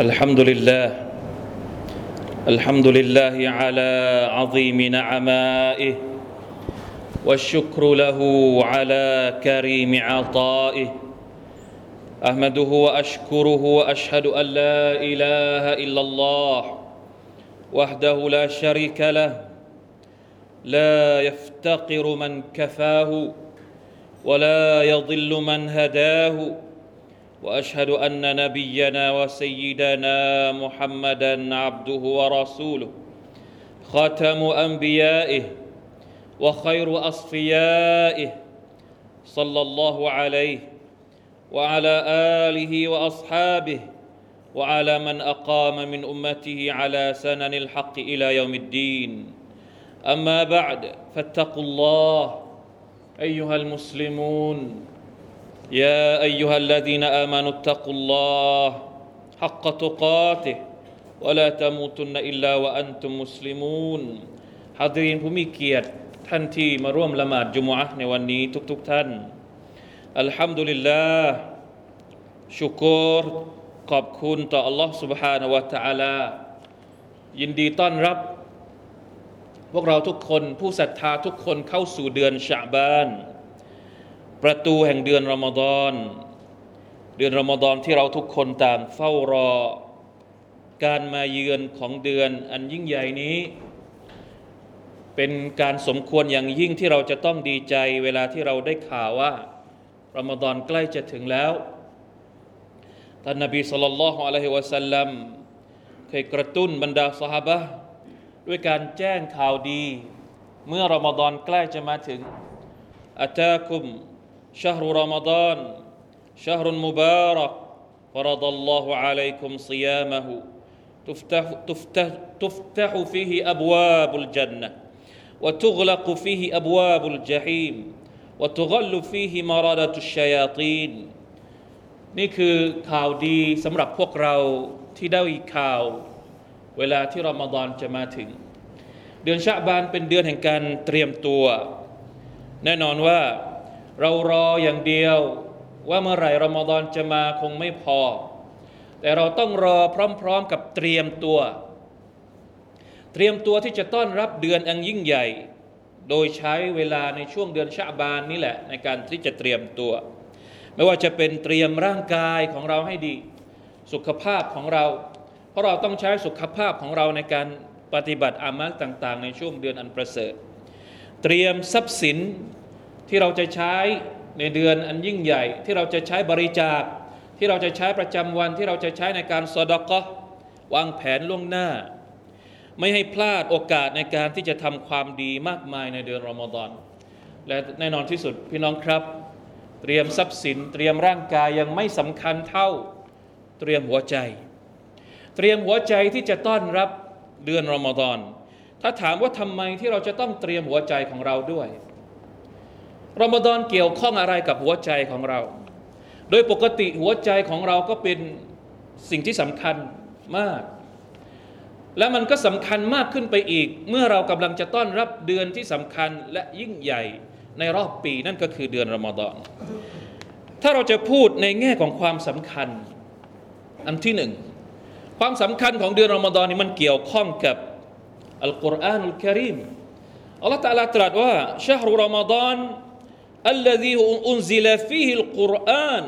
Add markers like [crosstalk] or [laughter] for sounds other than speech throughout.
الحمد لله الحمد لله على عظيم نعمائه والشكر له على كريم عطائه. أحمده وأشكره وأشهد أن لا إله إلا الله وحده لا شريك له لا يفتقر من كفاه ولا يضل من هداه وأشهد أن نبينا وسيدنا محمدا عبده ورسوله خاتم أنبيائه وخير أصفيائه صلى الله عليه وعلى آله وأصحابه وعلى من أقام من أمته على سنن الحق إلى يوم الدين. أما بعد فاتقوا الله أيها المسلمون. يا ايها الذين امنوا اتقوا الله حق تقاته ولا تموتن الا وانتم مسلمونฮาดรีนผู้มีเกียรติท่านที่มาร่วมละหมาดจุมอะห์ในวันนี้ทุกๆทท่าน อัลฮัมดุลิลลาห์ชุกรขอบคุณต่อ Allah سبحانه และ تعالى ยินดีต้อนรับ พวกเราทุกคนผู้ศรัทธาทุกคนเข้าสู่เดือนชะบาน ประตูแห่งเดือนรอมฎอนเดือนรอมฎอนที่เราทุกคนต่างเฝ้ารอการมาเยือนของเดือนอันยิ่งใหญ่นี้ เป็นการสมควรอย่างยิ่งที่เราจะต้องดีใจเวลาที่เราได้ข่าวว่ารอมฎอนใกล้จะถึงแล้วท่านนบีสุลต่านละฮ์อะลัยฮิวะสัลลัมเคยกระตุ้นบรรดาสหาบะด้วยการแจ้งข่าวดี เมื่อรอมฎอนใกล้จะมาถึงอัตาคุม شهر رمضان شهر مبارك فرض الله عليكم صيامه تفتح, تفتح, تفتح فيه أبواب الجنة وتغلق فيه أبواب الجحيم وتغل فيه مرادة الشياطين นี่คือข่าวดีสำหรับพวกเราที่ได้ข่าว เวลาที่รอมฎอนจะมาถึง เดือนชะบานเป็นเดือนแห่งการเตรียมตัว แน่นอนว่า เรารออย่างเดียวว่าเมื่อไหร่รอมฎอนจะมาคงไม่พอ แต่เราต้องรอพร้อมๆกับเตรียมตัว เตรียมตัวที่จะต้อนรับเดือนอันยิ่งใหญ่ โดยใช้เวลาในช่วงเดือนชะบานนี่แหละ ในการที่จะเตรียมตัว ไม่ว่าจะเป็นเตรียมร่างกายของเราให้ดี สุขภาพของเรา เพราะเราต้องใช้สุขภาพของเราในการปฏิบัติอามัลต่าง ๆ ในช่วงเดือนอันประเสริฐ เตรียมทรัพย์สิน ที่เราจะใช้ในเดือนอันยิ่งใหญ่ ที่เราจะใช้บริจาค ที่เราจะใช้ประจำวันที่เราจะใช้ในการสอดกะวางแผนล่วงหน้า ไม่ให้พลาดโอกาสในการที่จะทำความดีมากมายในเดือนรอมฎอนและแน่นอนที่สุดพี่น้องครับ เตรียมทรัพย์สิน เตรียมร่างกายยังไม่สำคัญเท่าเตรียมหัวใจ เตรียมหัวใจที่จะต้อนรับเดือนรอมฎอนถ้าถามว่าทำไมที่เราจะต้องเตรียมหัวใจของเราด้วย รอมฎอนเกี่ยวข้องอะไรกับหัวใจของเรา โดยปกติหัวใจของเราก็เป็นสิ่งที่สำคัญมาก และมันก็สำคัญมากขึ้นไปอีก เมื่อเรากำลังจะต้อนรับเดือนที่สำคัญและยิ่งใหญ่ในรอบปีนั่นก็คือเดือนรอมฎอน ถ้าเราจะพูดในแง่ของความสำคัญ อันที่หนึ่งความสำคัญของเดือนรอมฎอนนี้มันเกี่ยวข้องกับอัลกุรอานุลกิริมอัลลอฮฺตะลาตรัสว่าชาฮรุรอมฎอน الذي أنزل فيه القرآن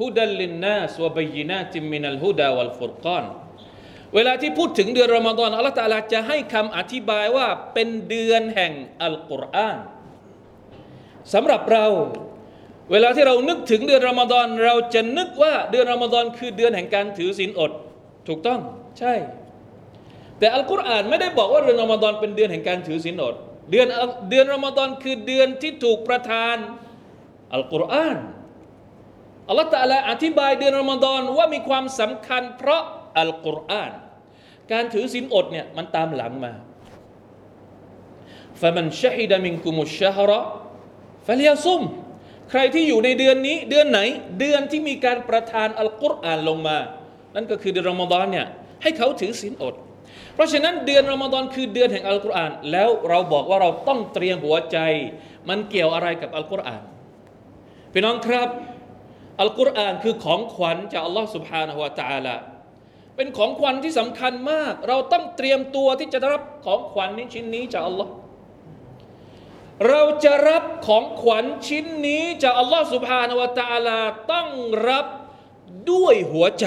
هدى للناس ดัลลินนาสวะบยินาติมินัเวลาที่พูดถึงเดือนรอมฎอนอัลลอฮฺตาลาจะให้คำอธิบายว่าเป็นเดือนแห่งอัลกุรอานสำหรับเรา เวลาที่เรานึกถึงเดือนรอมฎอนเราจะนึกว่าเดือนรอมฎอนคือเดือนแห่งการถือศีลอด ถูกต้องใช่ แต่อัลกุรอานไม่ได้บอกว่าเดือนรอมฎอนเป็นเดือนแห่งการถือศีลอด เดือนเดือนรอมฎอนคือเดือนที่ถูกประทานอัลกุรอานอัลลอฮฺตะลาอธิบายเดือนรอมฎอนว่ามีความสำคัญ เพราะอัลกุรอาน การถือศีลอดเนี่ยมันตามหลังมาฟะมันชะฮิดะมินกุมุชชะฮระฟะลิยซุมใครที่อยู่ในเดือนนี้เดือนไหน เดือนที่มีการประทานอัลกุรอานลงมา นั่นก็คือเดือนรอมฎอนเนี่ยให้เขาถือศีลอด เพราะฉะนั้นเดือนรอมฎอนคือเดือนแห่งอัลกุรอานแล้วเราบอกว่าเราต้องเตรียมหัวใจ มันเกี่ยวอะไรกับอัลกุรอานพี่น้องครับอัลกุรอานคือของขวัญจากอัลลอฮ์สุบฮานะฮุวาตาละเป็นของขวัญที่สำคัญมาก เราต้องเตรียมตัวที่จะรับของขวัญนี้ชิ้นนี้จากอัลลอฮ์เราจะรับของขวัญชิ้นนี้จากอัลลอฮ์สุบฮานาวะตาลาต้องรับด้วยหัวใจ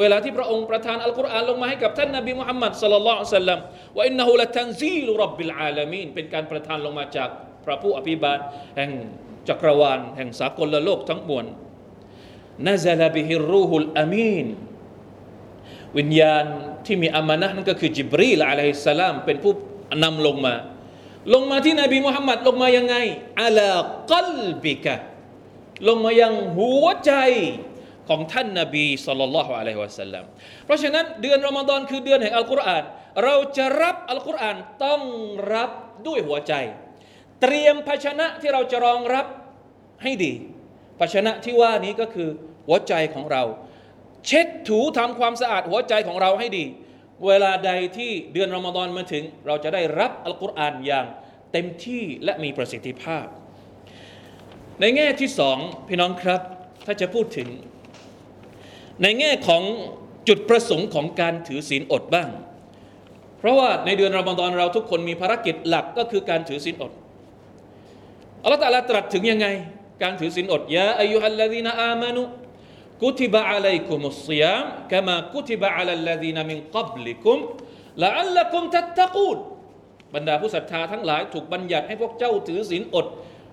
เวลาที่พระองค์ประทานอัลกุรอานลงมาให้กับท่านนบีมุฮัมมัดصلى الله عليه وسلم وإنه لتنزيل رب العالمين เป็นการประทานลงมาจากพระผู้อภิบาลแห่งจักรวาลแห่งสากลโลกทั้งมวลنزل به الروح الأمين วิญญาณที่มี أمانة นั่นก็คือจิบรีล عليه السلام เป็นผู้นำลงมา ลงมาที่นบีมุฮัมมัดลงมายังไง على قلبكลงมายังหัวใจ ของท่านนบีสัลลัลลอฮุอะลัยฮิวะสัลลัมเพราะฉะนั้นเดือนรอมฎอนคือเดือนแห่งอัลกุรอาน เราจะรับอัลกุรอานต้องรับด้วยหัวใจ เตรียมภาชนะที่เราจะรองรับให้ดี ภาชนะที่ว่านี้ก็คือหัวใจของเรา เช็ดถูทำความสะอาดหัวใจของเราให้ดี เวลาใดที่เดือนรอมฎอนมาถึง เราจะได้รับอัลกุรอานอย่างเต็มที่และมีประสิทธิภาพ ในแง่ที่สองพี่น้องครับ ถ้าจะพูดถึง ในแง่ของจุดประสงค์ของการถือศีลอดบ้าง เพราะว่าในเดือนรอมฎอนเราทุกคนมีภารกิจหลักก็คือการถือศีลอดอัลลอฮฺตะลาตรัสถึงยังไง การถือศีลอดยาอายุฮัลลดีนาอามานุกุติบะอะลัยกุมุสซิยามกามากุติบะอะลัลลดีนามินกับลิกุมละอัลละกุมทัตตะกูดบรรดาผู้ศรัทธาทั้งหลายถูกบัญญัติให้พวกเจ้าถือศีลอด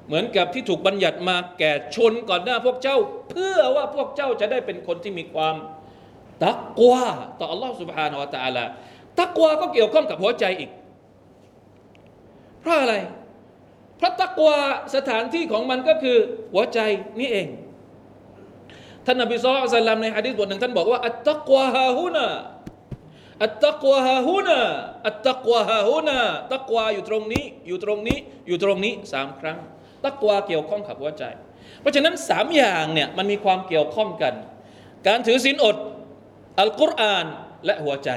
เหมือนกับที่ถูกบัญญัติมาแก่ชนก่อนหน้าพวกเจ้า เพื่อว่าพวกเจ้าจะได้เป็นคนที่มีความตักวาต่อ Allah سبحانه และ تعالى ตักวาก็เกี่ยวข้องกับหัวใจอีก เพราะอะไรเพราะตักวาสถานที่ของมันก็คือหัวใจนี่เอง ท่านนบีสุลต่านในฮะดีษบทหนึ่งท่านบอกว่าอัตตักวาฮาฮุนาอัตตักวาฮาฮุนาอัตตักวาฮาฮุนาตักวาอยู่ตรงนี้ อยู่ตรงนี้ อยู่ตรงนี้สามครั้ง ตักวาเกี่ยวข้องกับหัวใจ เพราะฉะนั้นสามอย่างเนี่ยมันมีความเกี่ยวข้องกัน การถือศีลอด อัลกุรอานและหัวใจ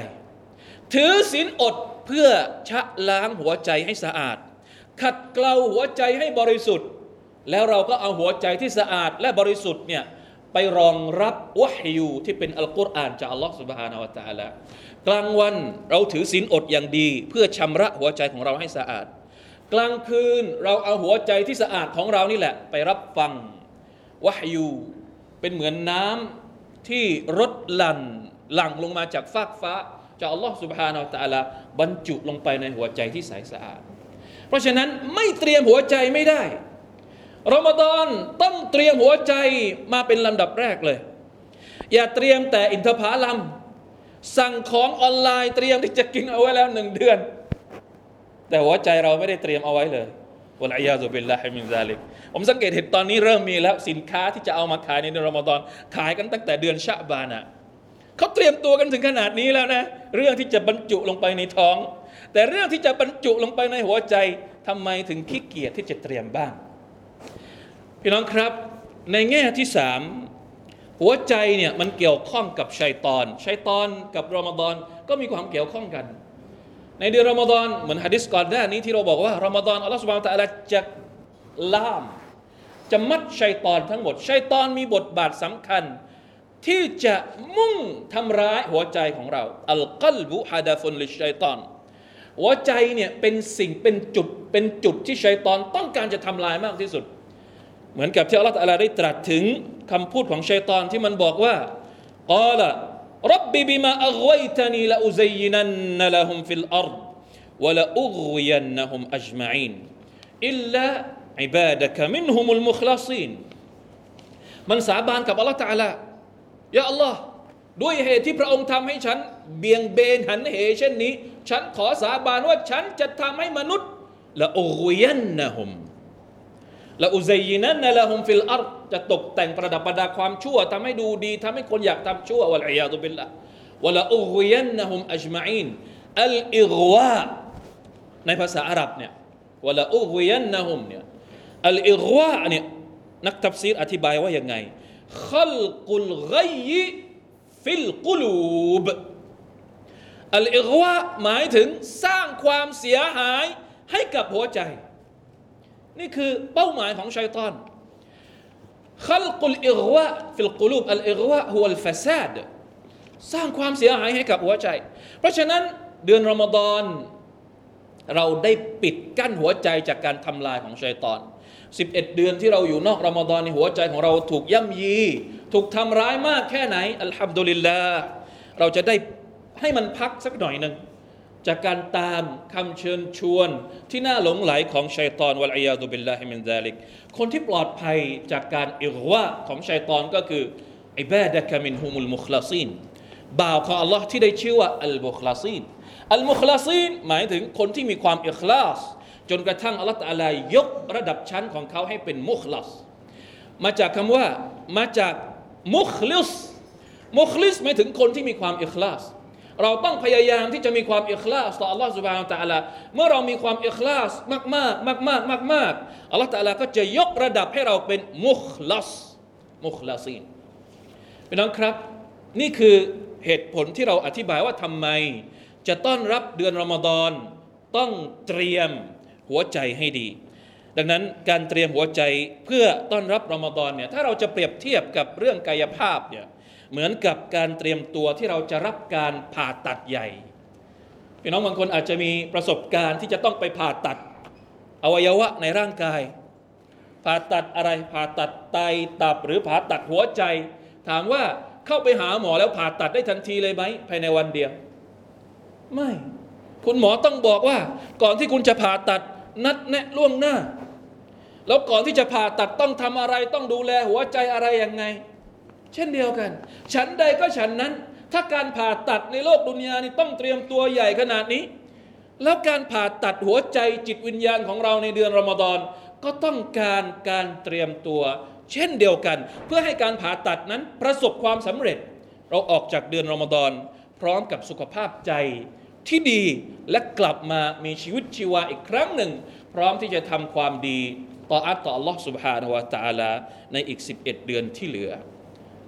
ถือศีลอดเพื่อชะล้างหัวใจให้สะอาด ขัดเกลาหัวใจให้บริสุทธิ์ แล้วเราก็เอาหัวใจที่สะอาดและบริสุทธิ์เนี่ยไปรองรับวะฮยูที่เป็นอัลกุรอานจากอัลลอฮ์ سبحانه และ تعالى กลางวันเราถือศีลอดอย่างดี เพื่อชำระหัวใจของเราให้สะอาด กลางคืนเราเอาหัวใจที่สะอาดของเรานี่แหละ ไปรับฟังวะฮยูเป็นเหมือนน้ำที่รดหลั่นหลั่งลงมาจากฟากฟ้าจากอัลลอฮ์สุบฮานาอัลตะลาบรรจุลงไปในหัวใจที่ใสสะอาด เพราะฉะนั้นไม่เตรียมหัวใจไม่ได้รอมฎอนต้องเตรียมหัวใจมาเป็นลำดับแรกเลย อย่าเตรียมแต่อินทผลัมสั่งของออนไลน์เตรียมที่จะกินเอาไว้แล้วหนึ่งเดือน แต่หัวใจเราไม่ได้เตรียมเอาไว้เลยวะลัยยาซุบิลลาฮิมินซาลิกผมสังเกตเห็นตอนนี้เริ่มมีแล้วสินค้าที่จะเอามาขายในเดือนรอมฎอนขายกันตั้งแต่เดือนชะบานะเขาเตรียมตัวกันถึงขนาดนี้แล้วนะ เรื่องที่จะบรรจุลงไปในท้อง แต่เรื่องที่จะบรรจุลงไปในหัวใจทำไมถึงขี้เกียจที่จะเตรียมบ้าง พี่น้องครับ ในแง่ที่สามหัวใจเนี่ยมันเกี่ยวข้องกับชัยตอน ชัยตอนกับรอมฎอนก็มีความเกี่ยวข้องกัน ในเดือนรอมฎอนเหมือนฮะดิษก่อนหน้านี้ที่เราบอกว่ารอมฎอนอัลลอฮฺสุบานตะอัลจะล่าม จะมัดชัยตอนทั้งหมดชัยตอนมีบทบาทสำคัญ ที่จะมุ่งทำร้ายหัวใจของเรา القلب هدف للشيطان หัวใจเนี่ยเป็นสิ่งเป็นจุดเป็นจุดที่ชัยตอนต้องการจะทำลายมากที่สุด เหมือนกับที่อัลลอฮฺได้ตรัสถึงคำพูดของชัยตอนที่มันบอกว่า قال لأزينن لهم في الأرض ولأغوينهم أجمعين إلا عبادك منهم المخلصينมันสาบานกับอัลลอฮฺ تعالى يا الله ด้วยเหตุที่พระองค์ทำให้ฉันเบี่ยงเบนหันเหเช่นนี้ ฉันขอสาบานว่าฉันจะทำให้มนุษย์ لأغوينهم لأزينن لهم في الأرض จะตกแต่งประดับประดาความชั่วทำให้ดูดีทำให้คนอยากทำชั่ว والعياذ بالله ولأغوينهم أجمعين الإغواء ในภาษาอาหรับเนี่ย ولأغوينهم เนี่ยอัลอิกวาเนี่ยนักตัฟซีรอธิบายว่ายังไง خلق الغي في القلوب อัลไอหัวหมายถึงสร้างความเสียหายให้กับหัวใจ นี่คือเป้าหมายของชัยตอน خلق الإغواء في القلوب الإغواء هو الفساد สร้างความเสียหายให้กับหัวใจ เพราะฉะนั้นเดือนรอมฎอน เราได้ปิดกั้นหัวใจจากการทำลายของชัยตอน 11 เดือนที่เราอยู่นอกรอมฎอนในหัวใจของเราถูกย่ำยี ถูกทำร้ายมากแค่ไหน อัลฮัมดุลิลลาห์เราจะได้ให้มันพักสักหน่อยหนึ่ง จากการตามคำเชิญชวน ที่น่าหลงไหลของชัยตอน والعياذ بالله من ذلك คนที่ปลอดภัยจากการ إغواء ของชัยตอนก็คือ عبادك منهم المخلصينบ่าวของ Allah ที่ได้ชื่อว่าอัลมุคลาซีนอัลมุคลาซีนหมายถึงคนที่มีความอิคลาส จนกระทั่งอัลลอฮฺตะลายกระดับชั้นของเขาให้เป็นมุคลัสมาจากคำว่ามาจากมุคลิสมุคลิสหมายถึงคนที่มีความอิคลาส เราต้องพยายามที่จะมีความอิคลาสต่อ Allah سبحانه และ تعالى เมื่อเรามีความอิคลาสมากมากมากมากมากมากอัลลอฮฺตะอาลาก็จะยกระดับให้เราเป็นมุคลัสมุคลาซีนพี่น้องครับ นี่คือเหตุผลที่เราอธิบายว่าทำไม จะต้อนรับเดือนรอมฎอนต้องเตรียมหัวใจให้ดี ดังนั้นการเตรียมหัวใจเพื่อต้อนรับรอมฎอนเนี่ยถ้าเราจะเปรียบเทียบกับเรื่องกายภาพเนี่ย เหมือนกับการเตรียมตัวที่เราจะรับการผ่าตัดใหญ่พี่น้องบางคนอาจจะมีประสบการณ์ที่จะต้องไปผ่าตัด อวัยวะในร่างกาย ผ่าตัดอะไรผ่าตัดไตตับหรือผ่าตัดหัวใจ ถามว่าเข้าไปหาหมอแล้วผ่าตัดได้ทันทีเลยไหมภายในวันเดียว ไม่ คุณหมอต้องบอกว่า ก่อนที่คุณจะผ่าตัดนัดแนะล่วงหน้า แล้วก่อนที่จะผ่าตัดต้องทำอะไรต้องดูแลหัวใจอะไรยังไง เช่นเดียวกัน ฉันใดก็ฉันนั้น ถ้าการผ่าตัดในโลกดุนยานี่ต้องเตรียมตัวใหญ่ขนาดนี้ แล้วการผ่าตัดหัวใจจิตวิญญาณของเราในเดือนรอมฎอนก็ต้องการการเตรียมตัว เช่นเดียวกัน เพื่อให้การผ่าตัดนั้นประสบความสำเร็จ เราออกจากเดือนรอมฎอนพร้อมกับสุขภาพใจที่ดีและกลับมามีชีวิตชีวาอีกครั้งหนึ่ง พร้อมที่จะทำความดี ต่ออัตต่อ Allah Subhanahu wa Taala ในอีก 11 เดือนที่เหลือ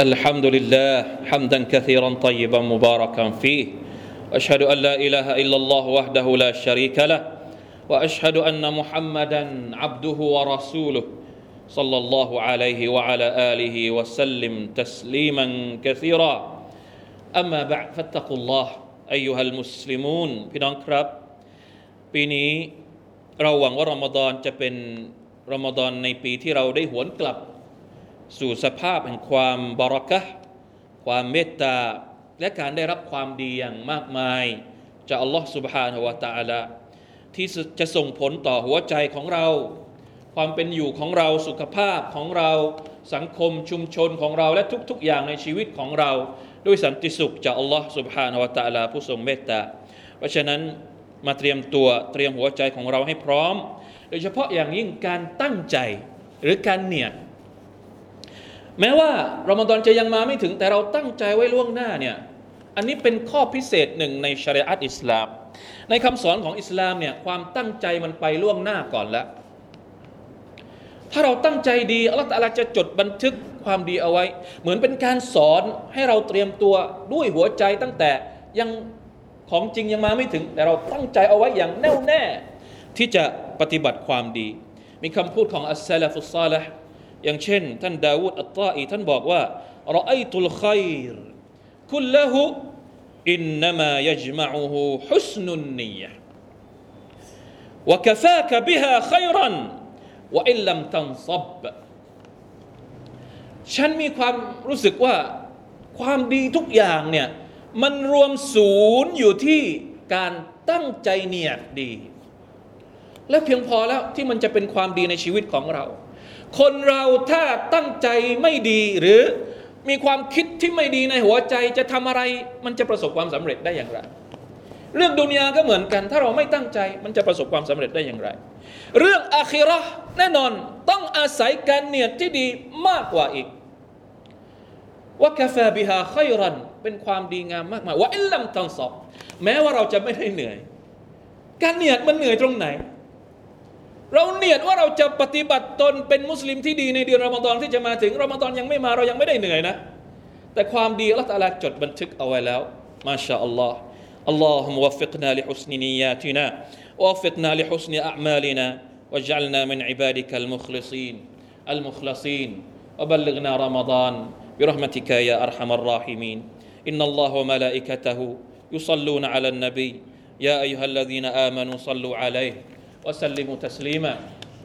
الحمد لله حمدا كثيرا طيبا مباركا فيه. واشهد أن لا إله إلا الله وحده لا شريك له وأشهد أن محمدا عبده ورسوله صلى الله عليه وعلى آله وسلم تسليما كثيرا. أما بعد فاتقوا الله أيها المسلمون. พี่น้องครับ ปีนี้เราหวังว่ารอมฎอนจะเป็นรอมฎอนในปีที่เราได้หวนกลับ สู่สภาพแห่งความบารักะห์ความเมตตา และการได้รับความดีอย่างมากมาย จากอัลลอฮ์ سبحانه และ تعالى ที่จะส่งผลต่อหัวใจของเรา ความเป็นอยู่ของเราสุขภาพของเราสังคมชุมชนของเราและทุกๆ อย่างในชีวิตของเรา ด้วยสันติสุขจากอัลลอฮ์ سبحانه และ تعالى ผู้ทรงเมตตา เพราะฉะนั้นมาเตรียมตัวเตรียมหัวใจของเราให้พร้อม โดยเฉพาะอย่างยิ่งการตั้งใจหรือการเนียด แม้ว่ารอมฎอนจะยังมาไม่ถึงแต่เราตั้งใจไว้ล่วงหน้าเนี่ยอันนี้เป็นข้อพิเศษหนึ่งในชริอะตอิสลาม ในคำสอนของอิสลามเนี่ยความตั้งใจมันไปล่วงหน้าก่อนแล้วถ้าเราตั้งใจดีอัลลอฮฺตะอาลาจะจดบันทึกความดีเอาไว้ เหมือนเป็นการสอนให้เราเตรียมตัวด้วยหัวใจตั้งแต่ยังของจริงยังมาไม่ถึง แต่เราตั้งใจเอาไว้อย่างแน่วแน่ ที่จะปฏิบัติความดี มีคำพูดของอัสซาลฟุสซาลห์ อย่างเช่น ท่านดาวูดอัตตาอีท่านบอกว่าเราไอตุลขัยรคุลละหุอินนามายจมะอูฮูฮุสนุนนียะ وكفاك بها خيرا وإن لم تنصب ฉันมีความรู้สึกว่าความดีทุกอย่างเนี่ย มันรวมศูนย์อยู่ที่การตั้งใจเนียดดี และเพียงพอแล้วที่มันจะเป็นความดีในชีวิตของเรา คนเราถ้าตั้งใจไม่ดีหรือมีความคิดที่ไม่ดีในหัวใจจะทำอะไร มันจะประสบความสำเร็จได้อย่างไร เรื่องดุนยาก็เหมือนกัน ถ้าเราไม่ตั้งใจมันจะประสบความสำเร็จได้อย่างไร เรื่องอาคิราะห์แน่นอนต้องอาศัยการเนียดที่ดีมากกว่าอีกว่ากาแฟบิฮาค่อยรัน เป็นความดีงามมากมายว่าอิลลัมตันซอบ แม้ว่าเราจะไม่ได้เหนื่อย การเนียดมันเหนื่อยตรงไหน เราเนียดว่าเราจะปฏิบัติตนเป็นมุสลิมที่ดีในเดือนรอมฎอนที่จะมาถึงรอมฎอนยังไม่มาเรายังไม่ได้เหนื่อยนะ แต่ความดีอัลลอฮฺตะอาลาจดบันทึกเอาไว้แล้วมาชาอัลลอฮ์ اللهم وفقنا لحسن نياتنا ووفقنا لحسن أعمالنا واجعلنا من عبادك المخلصين المخلصين وبلغنا رمضان برحمتك يا أرحم الراحمين إن الله وملائكته يصلون على النبي يا أيها الذين آمنوا صلوا عليه وسلموا تسليما.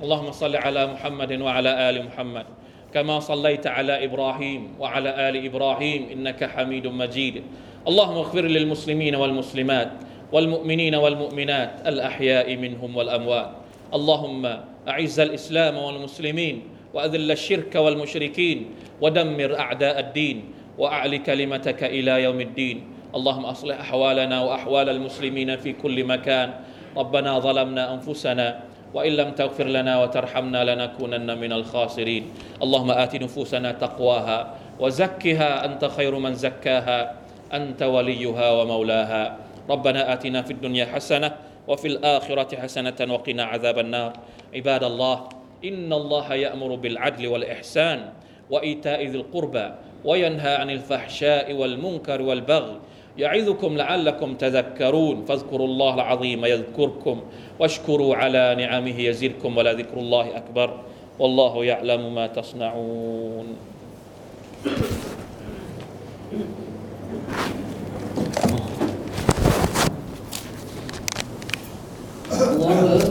اللهم صل على محمد وعلى آل محمد كما صليت على إبراهيم وعلى آل إبراهيم إنك حميد مجيد. اللهم اغفر للمسلمين والمسلمات والمؤمنين والمؤمنات الأحياء منهم والأموات. اللهم أعز الإسلام والمسلمين وأذل الشرك والمشركين ودمر أعداء الدين وأعل كلمتك إلى يوم الدين. اللهم أصلح أحوالنا وأحوال المسلمين في كل مكان. ربنا ظلمنا أنفسنا وإن لم تغفر لنا وترحمنا لنكونن من الخاسرين. اللهم آت نفوسنا تقواها وزكها أنت خير من زكاها أنت وليها ومولاها. ربنا آتنا في الدنيا حسنة وفي الآخرة حسنة وقنا عذاب النار. عباد الله إن الله يأمر بالعدل والإحسان وإيتاء ذي القربى وينهى عن الفحشاء والمنكر والبغي يعظكم لعلكم تذكرون. فاذكروا الله العظيم يذكركم واشكروا على نعمه يزدكم ولا ذكر الله أكبر. والله يعلم ما تصنعون. الله [laughs]